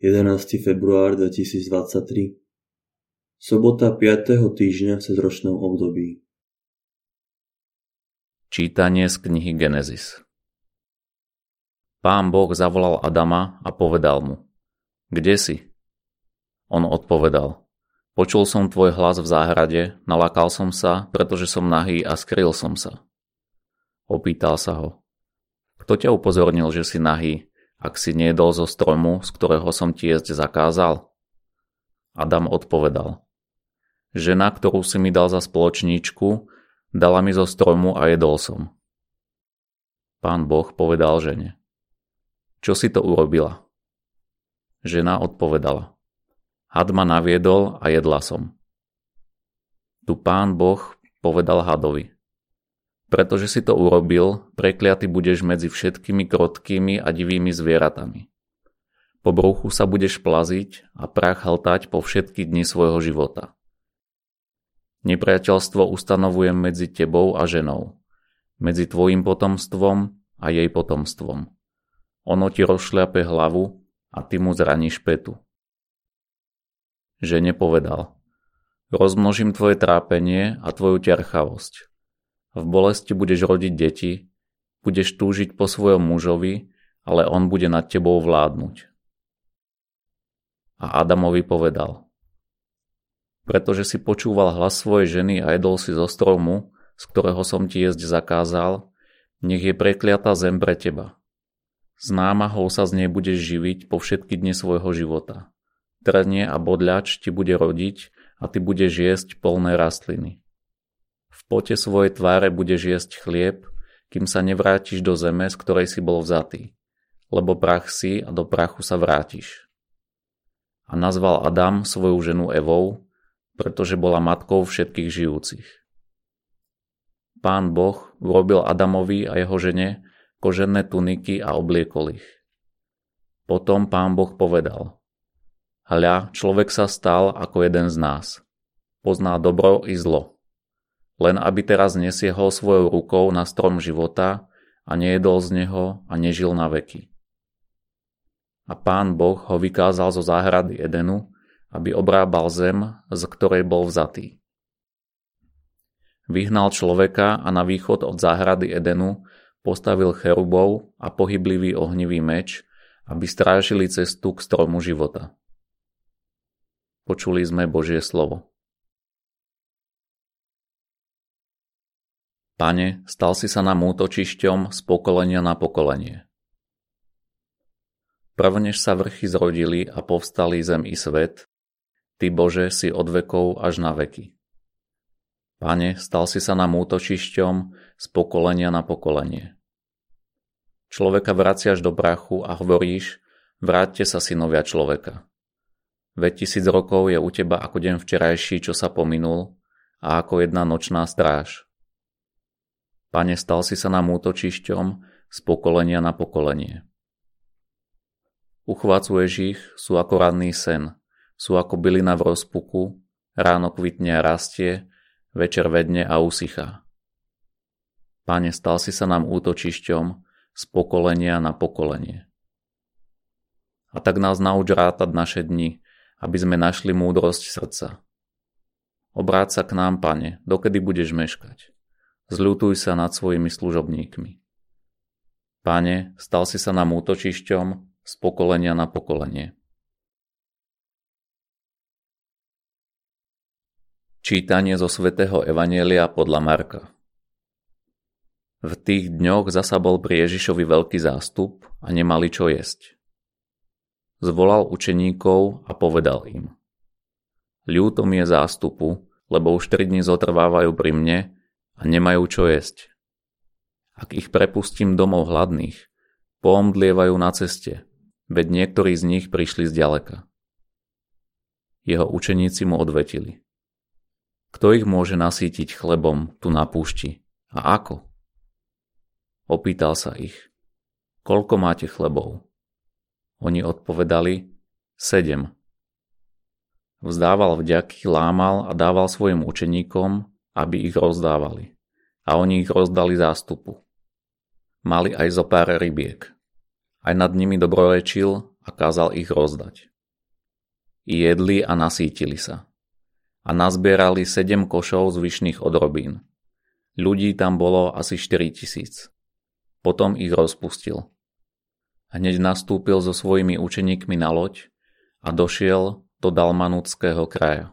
11. február 2023 Sobota 5. týždňa v cezročnom období Čítanie z knihy Genesis Pán Boh zavolal Adama a povedal mu Kde si? On odpovedal Počul som tvoj hlas v záhrade, nalakal som sa, pretože som nahý a skryl som sa. Opýtal sa ho Kto ťa upozornil, že si nahý? Ak si nejedol zo stromu, z ktorého som ti jesť zakázal? Adam odpovedal. Žena, ktorú si mi dal za spoločníčku, dala mi zo stromu a jedol som. Pán Boh povedal žene. Čo si to urobila? Žena odpovedala. Had ma naviedol a jedla som. Tu pán Boh povedal hadovi pretože si to urobil, prekliaty budeš medzi všetkými krotkými a divými zvieratami. Po bruchu sa budeš plaziť a prach hltať po všetky dni svojho života. Nepriateľstvo ustanovujem medzi tebou a ženou, medzi tvojim potomstvom a jej potomstvom. Ono ti rozšľape hlavu a ty mu zraníš petu. Žene povedal, rozmnožím tvoje trápenie a tvoju ťarchavosť v bolesti budeš rodiť deti, budeš túžiť po svojom mužovi, ale on bude nad tebou vládnuť. A Adamovi povedal, pretože si počúval hlas svojej ženy a jedol si zo stromu, z ktorého som ti jesť zakázal, nech je prekliatá zem pre teba. S námahou sa z nej budeš živiť po všetky dne svojho života. Trnie a bodľač ti bude rodiť a ty budeš jesť polné rastliny. Pote svojej tváre budeš jesť chlieb, kým sa nevrátiš do zeme, z ktorej si bol vzatý, lebo prach si a do prachu sa vrátiš. A nazval Adam svoju ženu Evou, pretože bola matkou všetkých žijúcich. Pán Boh urobil Adamovi a jeho žene kožené tuniky a obliekol ich. Potom pán Boh povedal, Hľa, človek sa stal ako jeden z nás. Pozná dobro i zlo len aby teraz nesiehol svojou rukou na strom života a nejedol z neho a nežil na veky. A pán Boh ho vykázal zo záhrady Edenu, aby obrábal zem, z ktorej bol vzatý. Vyhnal človeka a na východ od záhrady Edenu postavil cherubov a pohyblivý ohnivý meč, aby strážili cestu k stromu života. Počuli sme Božie slovo. Pane, stal si sa nám útočišťom z pokolenia na pokolenie. Prvnež sa vrchy zrodili a povstali zem i svet, Ty Bože si od vekov až na veky. Pane, stal si sa nám útočišťom z pokolenia na pokolenie. Človeka vraciaš do prachu a hovoríš, vráťte sa synovia človeka. Veď tisíc rokov je u teba ako deň včerajší, čo sa pominul, a ako jedna nočná stráž. Pane, stal si sa nám útočišťom z pokolenia na pokolenie. Uchvácuješ ich, sú ako ranný sen, sú ako bylina v rozpuku, ráno kvitne a rastie, večer vedne a usychá. Pane, stal si sa nám útočišťom z pokolenia na pokolenie. A tak nás nauč rátať naše dni, aby sme našli múdrosť srdca. Obráť sa k nám, pane, dokedy budeš meškať. Zľutuj sa nad svojimi služobníkmi. Pane, stal si sa nám útočišťom z pokolenia na pokolenie. Čítanie zo svätého Evanielia podľa Marka V tých dňoch zasa bol pri Ježišovi veľký zástup a nemali čo jesť. Zvolal učeníkov a povedal im Ľúto mi je zástupu, lebo už tri dni zotrvávajú pri mne a nemajú čo jesť. Ak ich prepustím domov hladných, poomdlievajú na ceste, veď niektorí z nich prišli z ďaleka. Jeho učeníci mu odvetili. Kto ich môže nasítiť chlebom tu na púšti a ako? Opýtal sa ich. Koľko máte chlebov? Oni odpovedali, sedem. Vzdával vďaky, lámal a dával svojim učeníkom, aby ich rozdávali. A oni ich rozdali zástupu. Mali aj zo pár rybiek. Aj nad nimi dobrorečil a kázal ich rozdať. I jedli a nasítili sa. A nazbierali sedem košov zvyšných odrobín. Ľudí tam bolo asi 4 tisíc. Potom ich rozpustil. Hneď nastúpil so svojimi učeníkmi na loď a došiel do Dalmanúckého kraja.